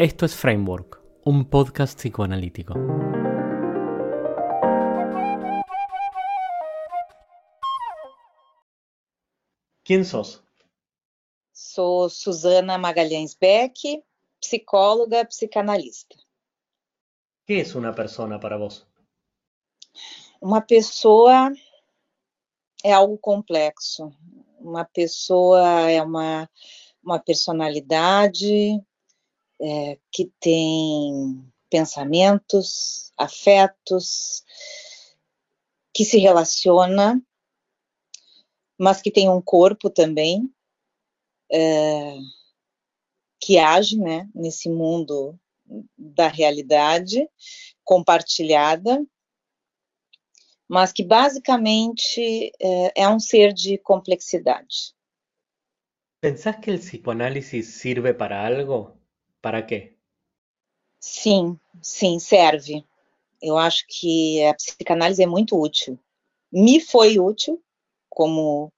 Esto es Framework, un podcast psicoanalítico. ¿Quién sos? Sou Susana Magalhães Beck, psicóloga, psicanalista. ¿Qué es una persona para vos? Uma pessoa é algo complexo. Uma pessoa é uma, uma personalidade é, que tem pensamentos, afetos, que se relaciona, mas que tem um corpo também, é, que age né, nesse mundo da realidade compartilhada, mas que basicamente é, é um ser de complexidade. ¿Pensás que el psicoanálisis sirve para algo? ¿Para qué? Sim, sim, serve. Eu acho que a psicanálise é muito útil. Me foi útil como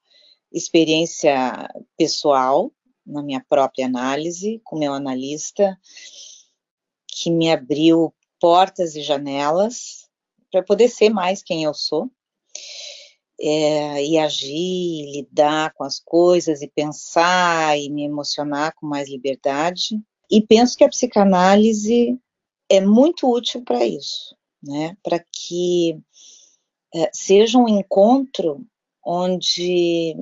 experiência pessoal, na minha própria análise, com meu analista, que me abriu portas e janelas para poder ser mais quem eu sou. É, e agir, lidar com as coisas, e pensar, e me emocionar com mais liberdade. E penso que a psicanálise é muito útil para isso, né? Para que é, seja um encontro onde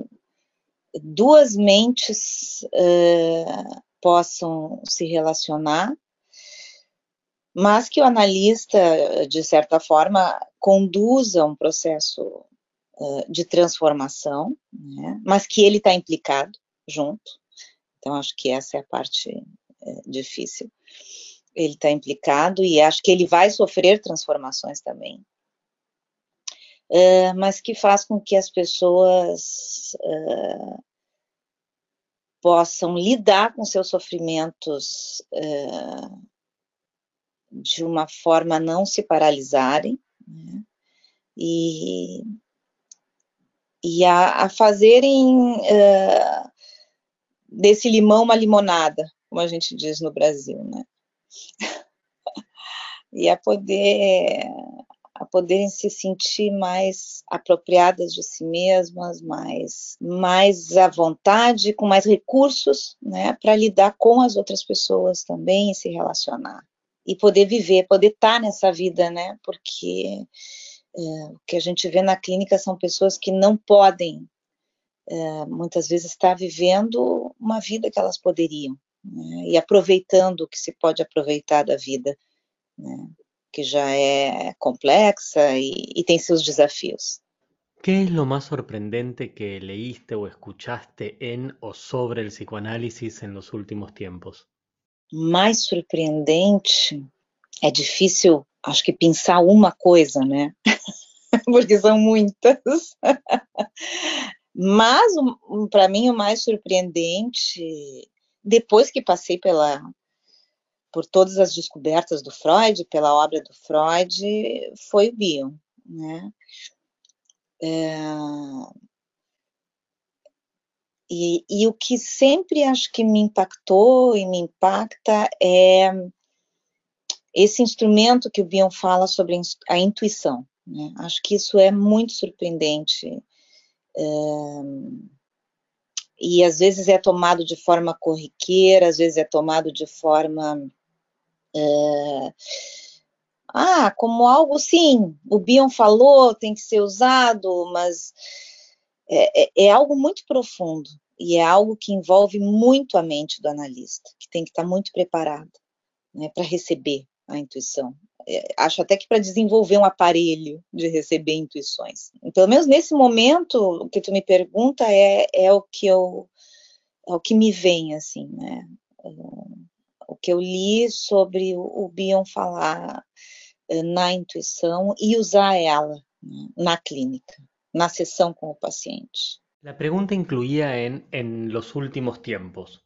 duas mentes é, possam se relacionar, mas que o analista, de certa forma, conduza um processo é, de transformação, né? mas que ele está implicado junto. Então, acho que essa é a parte difícil. Ele está implicado e acho que ele vai sofrer transformações também. Uh, mas que faz com que as pessoas uh, possam lidar com seus sofrimentos uh, de uma forma a não se paralisarem né? e, e a, a fazerem desse limão uma limonada, como a gente diz no Brasil, né? e a poder a poderem se sentir mais apropriadas de si mesmas, mais mais à vontade, com mais recursos, né, para lidar com as outras pessoas também e se relacionar e poder viver, poder estar tá nessa vida, né? Porque é, o que a gente vê na clínica são pessoas que não podem é, muitas vezes estar vivendo uma vida que elas poderiam, né, e aproveitando o que se pode aproveitar da vida, né, que já é complexa e, e tem seus desafios. ¿Qué es lo más sorprendente que leíste o escuchaste en o sobre el psicoanálisis en los últimos tiempos? Mais surpreendente é difícil, acho que pensar uma coisa, né? Porque são muitas. Mas para mim o mais surpreendente depois que passei pela por todas as descobertas do Freud, pela obra do Freud, foi o Bion, né? É... E, e, o que sempre acho que me impactou e me impacta é esse instrumento que o Bion fala sobre a intuição. Né? Acho que isso é muito surpreendente. É e às vezes é tomado de forma corriqueira, às vezes é tomado de forma. É, ah, como algo sim, o Bion falou, tem que ser usado, mas é, é, é algo muito profundo e é algo que envolve muito a mente do analista, que tem que estar muito preparado né, para receber a intuição. É, acho até que para desenvolver um aparelho de receber intuições. Pelo menos nesse momento, o que tu me pergunta é, é o que eu é o que me vem assim, né? O que eu li sobre o Bion falar eh, na intuição e usar ela né, na clínica, na sessão com o paciente. La pregunta incluía en, en los últimos tiempos.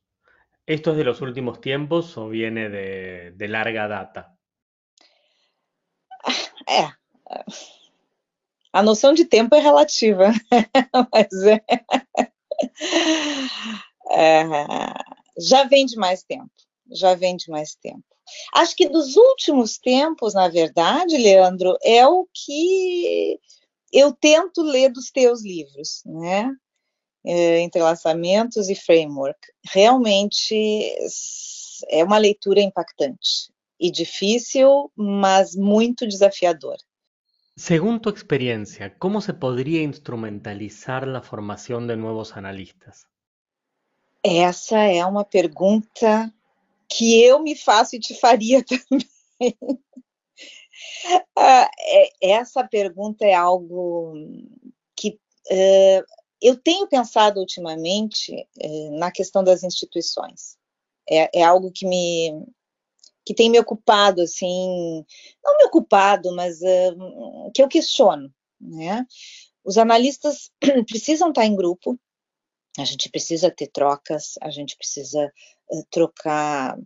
¿Esto es de los últimos tiempos o viene de, de larga data? É. A noção de tempo é relativa, mas é, é, já vem de mais tempo. já vem de mais tempo. Acho que dos últimos tempos, na verdade, Leandro, é o que eu tento ler dos teus livros, né? É, entrelaçamentos e framework. Realmente é uma leitura impactante e difícil, mas muito desafiadora. Según tu experiencia, ¿cómo se podría instrumentalizar la formación de nuevos analistas? Essa é uma pergunta que eu me faço e te faria também. Ah, é, essa pergunta é algo que uh, eu tenho pensado ultimamente uh, na questão das instituições. É, é, algo que me que tem me ocupado assim, não me ocupado, mas uh, que eu questiono, né? Os analistas precisam estar em grupo, a gente precisa ter trocas, a gente precisa uh, trocar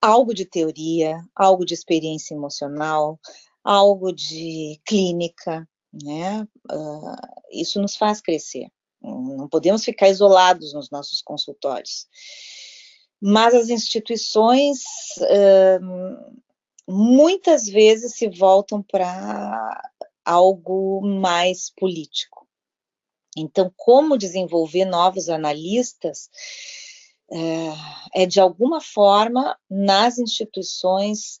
algo de teoria, algo de experiência emocional, algo de clínica, né? Uh, isso nos faz crescer. Não podemos ficar isolados nos nossos consultórios. Mas as instituições muitas vezes se voltam para algo mais político. Então, como desenvolver novos analistas é, é de alguma forma nas instituições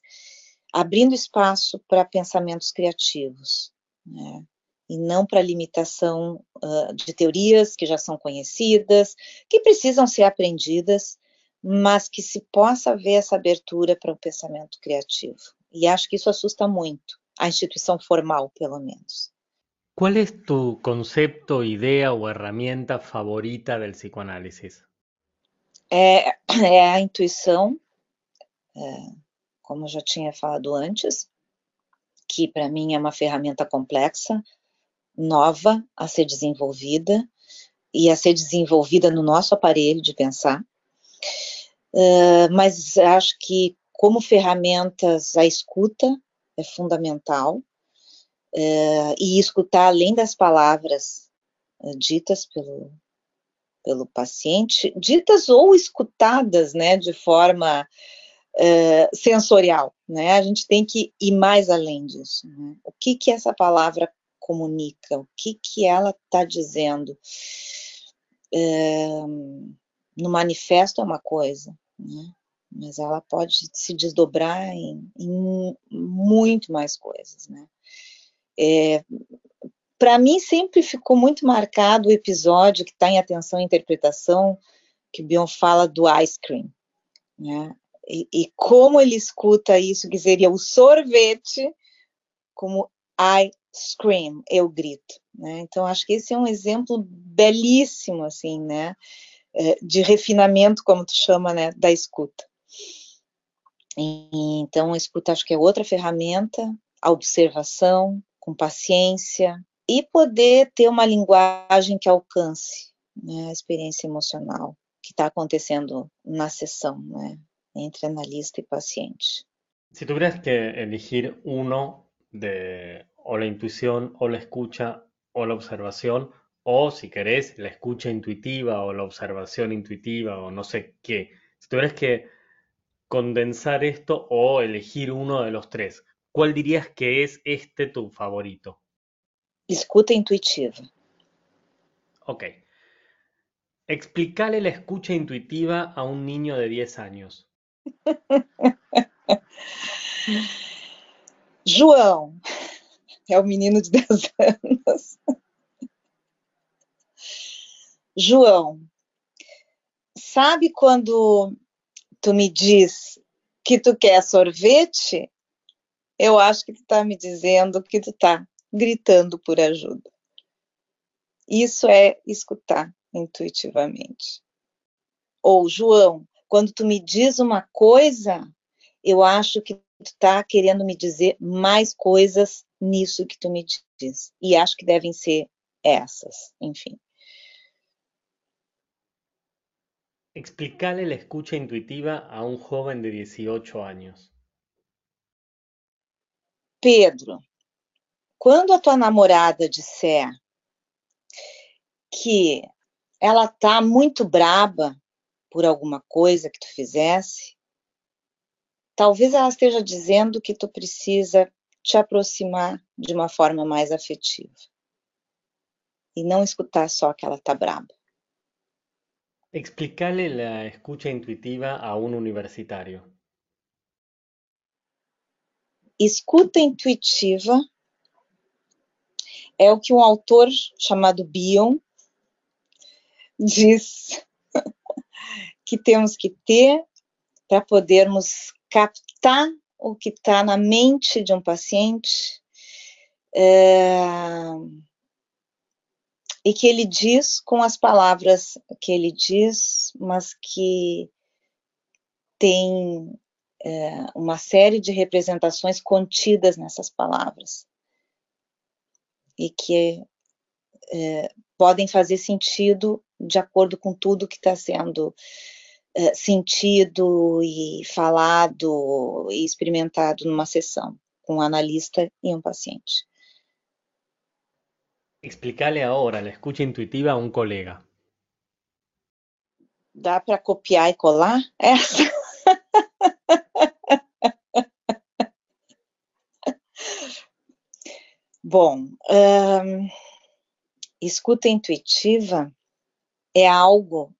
abrindo espaço para pensamentos criativos, né? e não para limitação uh, de teorias que já são conhecidas, que precisam ser aprendidas, mas que se possa haver essa abertura para o pensamento criativo. E acho que isso assusta muito a instituição formal, pelo menos. ¿Cuál es tu concepto, idea o herramienta favorita del psicoanálisis? É, é a intuição, é, como eu já tinha falado antes, que para mim é uma ferramenta complexa, nova a ser desenvolvida e a ser desenvolvida no nosso aparelho de pensar. Uh, mas acho que como ferramentas a escuta é fundamental uh, e escutar além das palavras uh, ditas pelo, pelo paciente, ditas ou escutadas, né, de forma uh, sensorial, né, a gente tem que ir mais além disso, né? o que que essa palavra comunica, o que que ela está dizendo, no manifesto é uma coisa, né, mas ela pode se desdobrar em, em muito mais coisas, né, é, para mim sempre ficou muito marcado o episódio que está em atenção e interpretação, que o Bion fala do ice cream, né? E, e, como ele escuta isso, que seria o sorvete, como ice cream, eu grito, né? Então acho que esse é um exemplo belíssimo, assim, né? É, de refinamento, como tu chama, né? Da escuta. E, então a escuta acho que é outra ferramenta, a observação, com paciência e poder ter uma linguagem que alcance né, a experiência emocional que está acontecendo na sessão, né, entre analista e paciente. Si tuvieras que elegir uno de o la intuición o la escucha o la observación o si querés la escucha intuitiva o la observación intuitiva o no sé qué, si tuvieras que condensar esto o elegir uno de los tres, ¿Cuál dirías que es este tu favorito? Escuta intuitiva. Ok. Explícale la escucha intuitiva a un niño de 10 años. João, é o menino de 10 anos. João, sabe quando tu me diz que tu quer sorvete? eu acho que tu está me dizendo que tu está gritando por ajuda. Isso é escutar intuitivamente. Ou, João, quando tu me diz uma coisa, eu acho que tu está querendo me dizer mais coisas nisso que tu me diz. E acho que devem ser essas, enfim. Explicarle a escucha intuitiva a um jovem de 18 anos. Pedro, quando a tua namorada disser que ela tá muito braba por alguma coisa que tu fizesse, talvez ela esteja dizendo que tu precisa te aproximar de uma forma mais afetiva e não escutar só que ela está braba. Explicarle la escucha intuitiva a um universitário. Escuta intuitiva é o que um autor chamado Bion diz que temos que ter para podermos captar o que está na mente de um paciente é, e que ele diz com as palavras que ele diz, mas que tem é, uma série de representações contidas nessas palavras e que é, podem fazer sentido de acordo com tudo que está sendo uh, sentido e falado e experimentado numa sessão com um analista e um paciente. Explicarle agora a escuta intuitiva a um colega. Dá para copiar e colar essa? Bom, um, escuta intuitiva é algo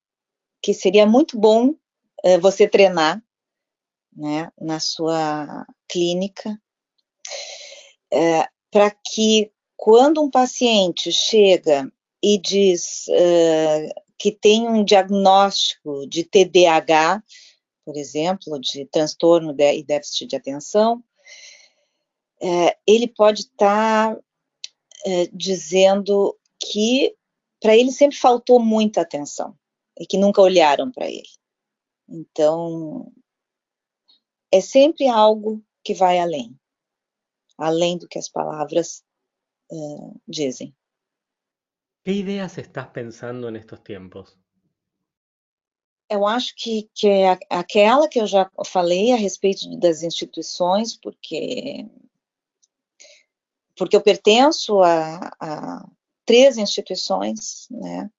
que seria muito bom uh, você treinar né, na sua clínica, uh, para que quando um paciente chega e diz uh, que tem um diagnóstico de TDAH, por exemplo, de transtorno de, e déficit de atenção, ele pode estar tá, dizendo que para ele sempre faltou muita atenção e que nunca olharam para ele. Então, é sempre algo que vai além, além do que as palavras uh, dizem. Que ideias estás pensando nestes tempos? Eu acho que, que é aquela que eu já falei a respeito das instituições, porque porque eu pertenço a, a três instituições, né?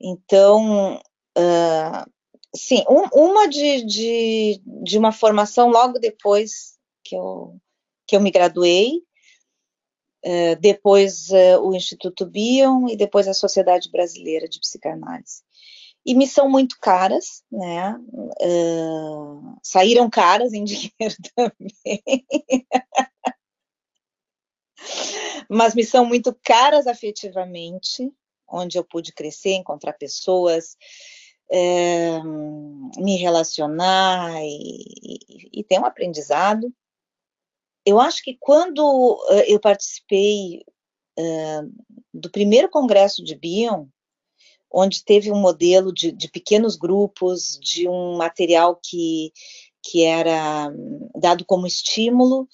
Então, uh, sim, um, uma de, de, de, uma formação logo depois que eu, que eu me graduei, uh, depois uh, o Instituto Bion e depois a Sociedade Brasileira de Psicanálise. E me são muito caras, né? saíram caras em dinheiro também mas me são muito caras afetivamente, onde eu pude crescer, encontrar pessoas, me relacionar e, e, e, ter um aprendizado. Eu acho que quando eh, eu participei uh, do primeiro congresso de Bion, onde teve um modelo de, de, pequenos grupos, de um material que, que era hum, dado como estímulo,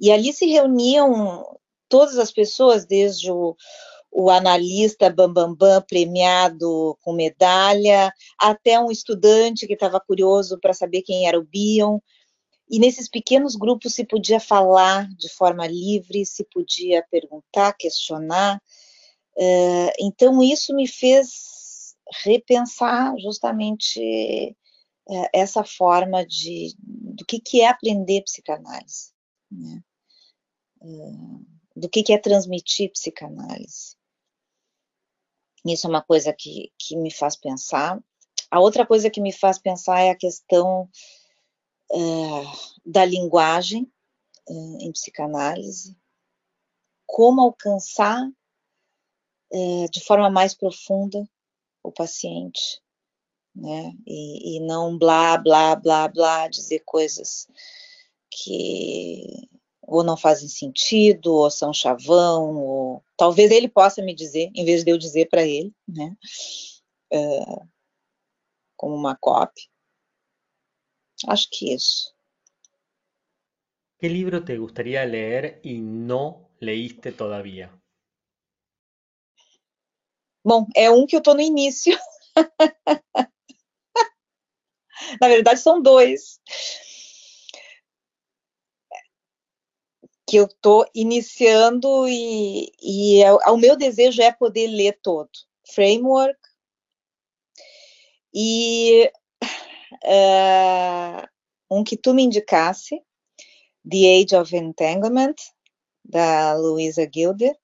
e ali se reuniam todas as pessoas, desde o, o analista Bambambam Bam Bam, premiado com medalha, até um estudante que estava curioso para saber quem era o Bion. E nesses pequenos grupos se podia falar de forma livre, se podia perguntar, questionar. Uh, então, isso me fez repensar justamente uh, essa forma de do que, que é aprender psicanálise. Né? Uh, do que, que é transmitir psicanálise. Isso é uma coisa que, que me faz pensar. A outra coisa que me faz pensar é a questão da linguagem em psicanálise, como alcançar uh, de forma mais profunda o paciente, né? E, e não blá, blá, blá, blá, dizer coisas que ou não fazem sentido, ou são chavão, ou talvez ele possa me dizer, em vez de eu dizer para ele, né? Uh, como uma cópia. Acho que isso. Que livro te gostaria ler e não leíste todavia? Bom, é um que eu estou no início. Na verdade, são dois. que eu estou iniciando e, e é, o meu desejo é poder ler todo. Framework e uh, um que tu me indicasse, The Age of Entanglement, da Louisa Gilder,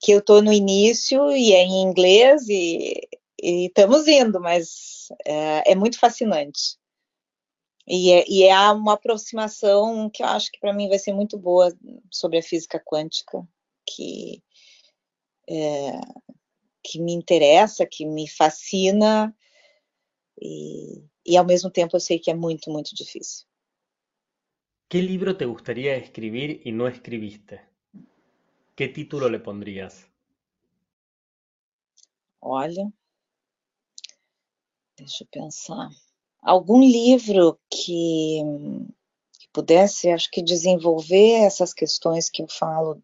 que eu estou no início e é em inglês e, estamos indo, mas é, é muito fascinante. E é, e é, uma aproximação que eu acho que para mim vai ser muito boa sobre a física quântica, que, é, que me interessa, que me fascina, e, e ao mesmo tempo eu sei que é muito, muito difícil. Que livro te gustaría escribir y no escribiste? ¿Qué título le pondrías? Olha, deixa eu pensar. Algum livro que, que pudesse, acho que, desenvolver essas questões que eu falo,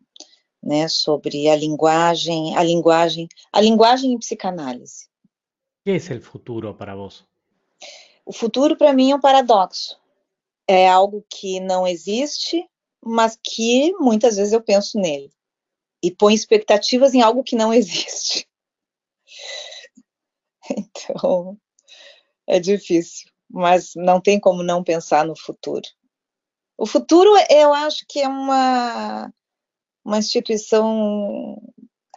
né, sobre a linguagem, a linguagem, a linguagem em psicanálise. O que é o futuro para vos? O futuro para mim é um paradoxo. É algo que não existe, mas que muitas vezes eu penso nele e põe expectativas em algo que não existe. Então, é difícil, mas não tem como não pensar no futuro. O futuro, eu acho que é uma, uma instituição,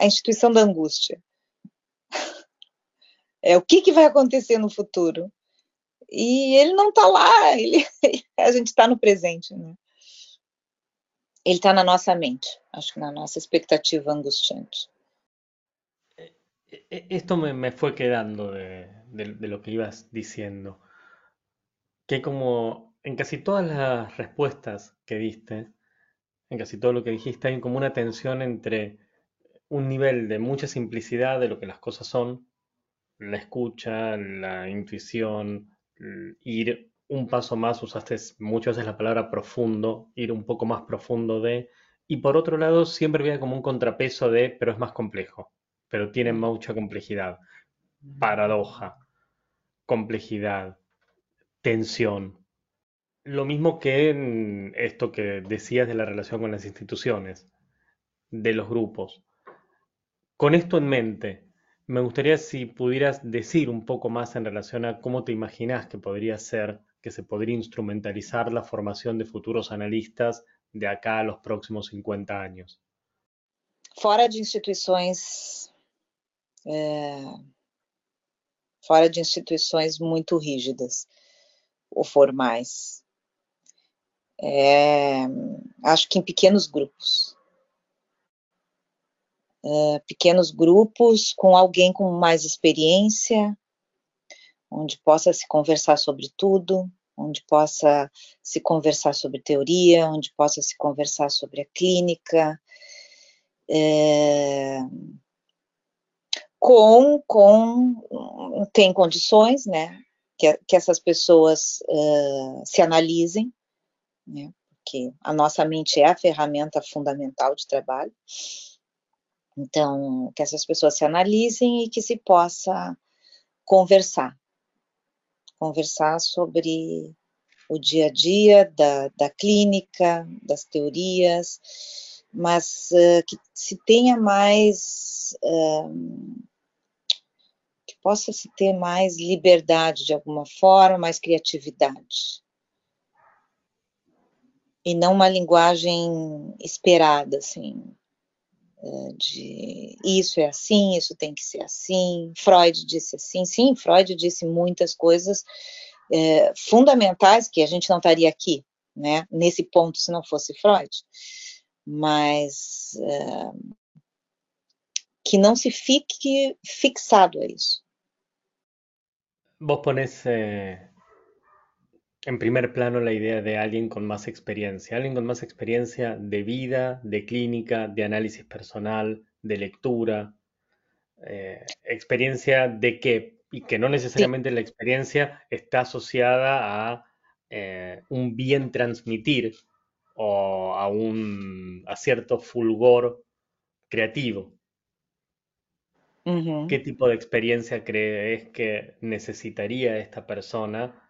a instituição da angústia. É o que, que vai acontecer no futuro? E ele não está lá, ele, a gente está no presente, né? Ele está na nossa mente, acho que na nossa expectativa angustiante. Esto me, me fue quedando de, de, de, lo que ibas diciendo, que como en casi todas las respuestas que diste, en casi todo lo que dijiste, hay como una tensión entre un nivel de mucha simplicidad de lo que las cosas son, la escucha, la intuición, ir un paso más, usaste muchas veces la palabra profundo, ir un poco más profundo de, y por otro lado siempre había como un contrapeso de, pero es más complejo, pero tiene mucha complejidad, paradoja, complejidad, tensión. Lo mismo que en esto que decías de la relación con las instituciones, de los grupos. Con esto en mente, me gustaría si pudieras decir un poco más en relación a cómo te imaginas que podría ser, que se podría instrumentalizar la formación de futuros analistas de acá a los próximos 50 años. Fora de instituições, é, fora de instituições muito rígidas ou formais. É, acho que em pequenos grupos. Uh, pequenos grupos com alguém com mais experiência, onde possa se conversar sobre tudo, onde possa se conversar sobre teoria, onde possa se conversar sobre a clínica, é, com, com tem condições, né, que, que essas pessoas uh, se analisem, né, porque a nossa mente é a ferramenta fundamental de trabalho, então, que essas pessoas se analisem e que se possa conversar. Conversar sobre o dia a dia da, da clínica, das teorias, mas uh, que se tenha mais. Uh, que possa se ter mais liberdade de alguma forma, mais criatividade. E não uma linguagem esperada, assim, de isso é assim, isso tem que ser assim. Freud disse assim, sim, Freud disse muitas coisas é, fundamentais que a gente não estaria aqui, né, nesse ponto se não fosse Freud, mas é, que não se fique fixado a isso. Vos pones eh, en primer plano la idea de alguien con más experiencia, alguien con más experiencia de vida, de clínica, de análisis personal, de lectura, eh, experiencia de qué, y que no necesariamente la experiencia está asociada a eh, un bien transmitir o a, un, a cierto fulgor creativo. ¿Qué tipo de experiencia crees que necesitaría esta persona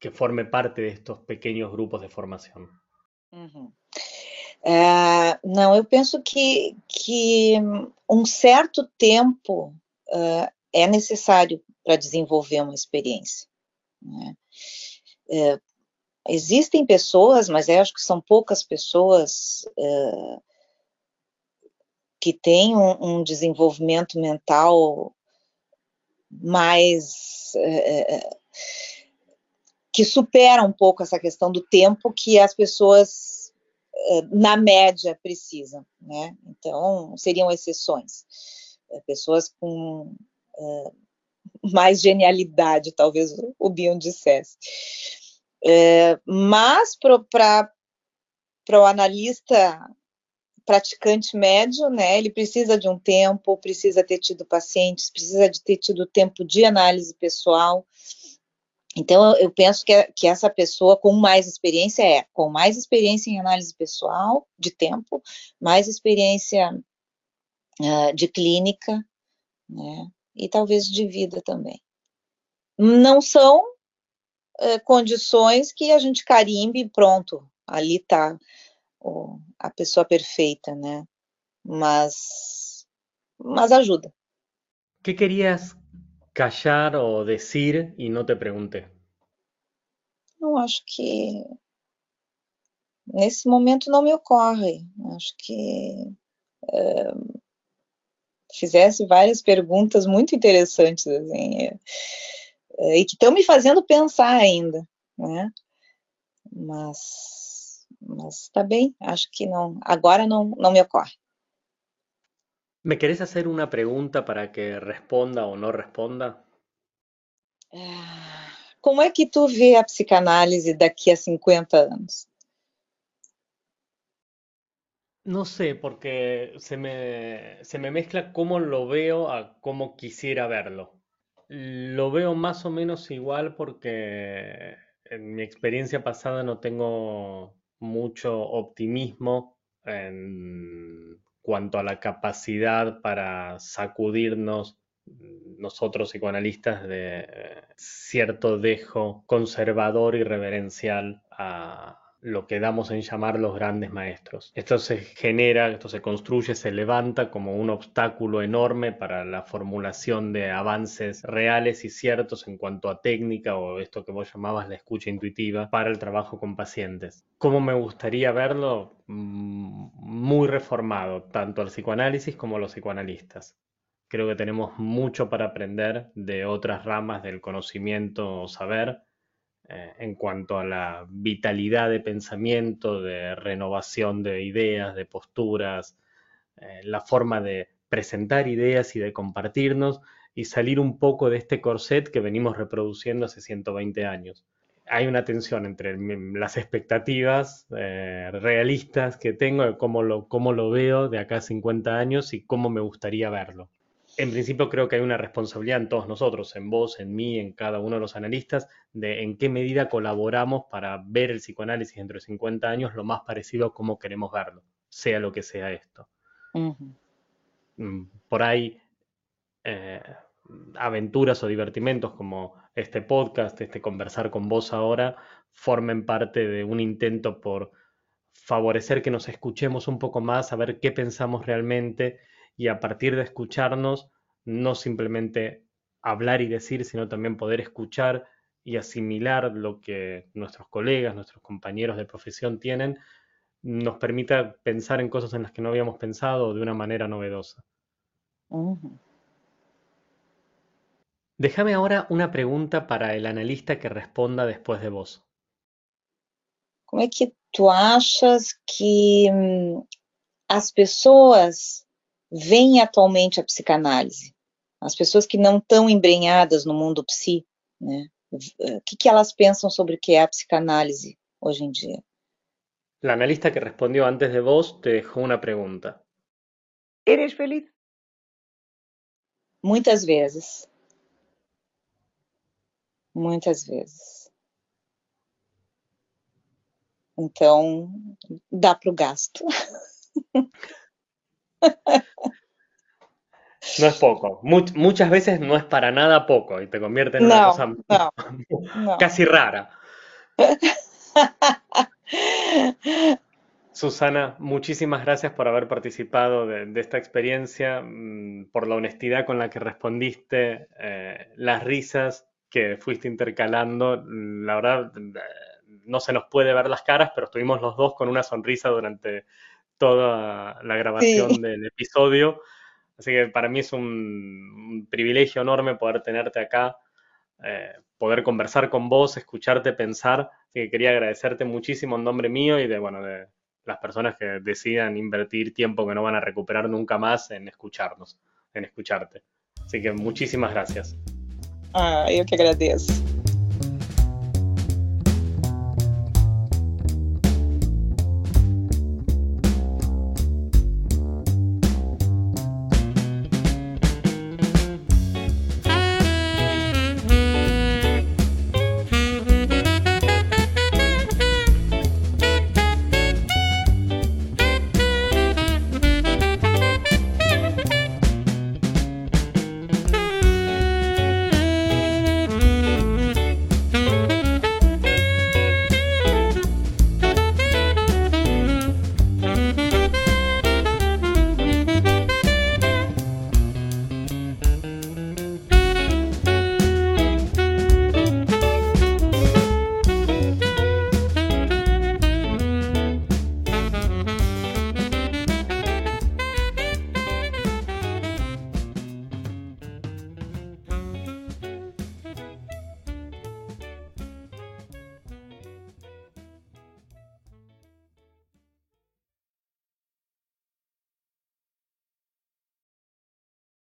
que forme parte de estos pequenos grupos de formação? Uhum. É, não, eu penso que, que um certo tempo uh, é necessário para desenvolver uma experiência. Né? É, existem pessoas, mas eu acho que são poucas pessoas é, que têm um, um, desenvolvimento mental mais é, que supera um pouco essa questão do tempo que as pessoas é, na média precisam, né? Então seriam exceções, é, pessoas com mais genialidade, talvez o Bion dissesse. É, mas para o analista praticante médio, né, ele precisa de um tempo, precisa ter tido pacientes, precisa de ter tido tempo de análise pessoal. Então, eu penso que, que essa pessoa com mais experiência é, com mais experiência em análise pessoal, de tempo, mais experiência uh, de clínica, né, e talvez de vida também. Não são é, condições que a gente carimbe pronto, ali está a pessoa perfeita, né? Mas, mas ajuda. que querias callar ou dizer e não te perguntei? Não acho que nesse momento não me ocorre. Acho que é, fizesse várias perguntas muito interessantes, assim, é, e que estão me fazendo pensar ainda, né? Mas, mas está bem, acho que não, agora não, não me ocorre. ¿Me querés fazer uma pergunta para que responda ou não responda? Ah, como é que tu vê a psicanálise daqui a 50 anos? No sé, porque se me, se me mezcla cómo lo veo a cómo quisiera verlo. Lo veo más o menos igual porque en mi experiencia pasada no tengo mucho optimismo en cuanto a la capacidad para sacudirnos nosotros psicoanalistas de cierto dejo conservador y reverencial a, lo que damos en llamar los grandes maestros. Esto se genera, esto se construye, se levanta como un obstáculo enorme para la formulación de avances reales y ciertos en cuanto a técnica o esto que vos llamabas la escucha intuitiva para el trabajo con pacientes. ¿Cómo me gustaría verlo? Mm, muy reformado, tanto al psicoanálisis como los psicoanalistas. Creo que tenemos mucho para aprender de otras ramas del conocimiento o saber eh, en cuanto a la vitalidad de pensamiento, de renovación de ideas, de posturas, eh, la forma de presentar ideas y de compartirnos y salir un poco de este corset que venimos reproduciendo hace 120 años. Hay una tensión entre las expectativas eh, realistas que tengo de cómo lo, cómo lo veo de acá a 50 años y cómo me gustaría verlo en principio creo que hay una responsabilidad en todos nosotros, en vos, en mí, en cada uno de los analistas, de en qué medida colaboramos para ver el psicoanálisis dentro de 50 años lo más parecido a cómo queremos verlo, sea lo que sea esto. Mm, por ahí, eh, aventuras o divertimentos como este podcast, este conversar con vos ahora, formen parte de un intento por favorecer que nos escuchemos un poco más, a ver qué pensamos realmente y a partir de escucharnos, no simplemente hablar y decir, sino también poder escuchar y asimilar lo que nuestros colegas, nuestros compañeros de profesión tienen, nos permita pensar en cosas en las que no habíamos pensado de una manera novedosa. Déjame ahora una pregunta para el analista que responda después de vos. ¿Cómo es que tú achas que mm, as pessoas vem atualmente a psicanálise? As pessoas que não estão embrenhadas no mundo psi, né? O que, que elas pensam sobre o que é a psicanálise hoje em dia? La analista que respondeu antes de vos te deixou uma pergunta. ¿Eres feliz? Muitas vezes. Muitas vezes. Então, dá para o gasto. No es poco. muchas veces no es para nada poco y te convierte en una cosa casi rara. Susana, muchísimas gracias por haber participado de, esta experiencia, mm, por la honestidad con la que respondiste, eh, las risas, que fuiste intercalando. La verdad, no se nos puede ver las caras, pero estuvimos los dos con una sonrisa durante toda la grabación del episodio. Así que para mí es un, privilegio enorme poder tenerte acá, eh, poder conversar con vos, escucharte pensar. Así que quería agradecerte muchísimo en nombre mío y de, bueno, de las personas que decidan invertir tiempo que no van a recuperar nunca más en escucharnos, en escucharte. Así que muchísimas gracias. Ah, yo que agradeço.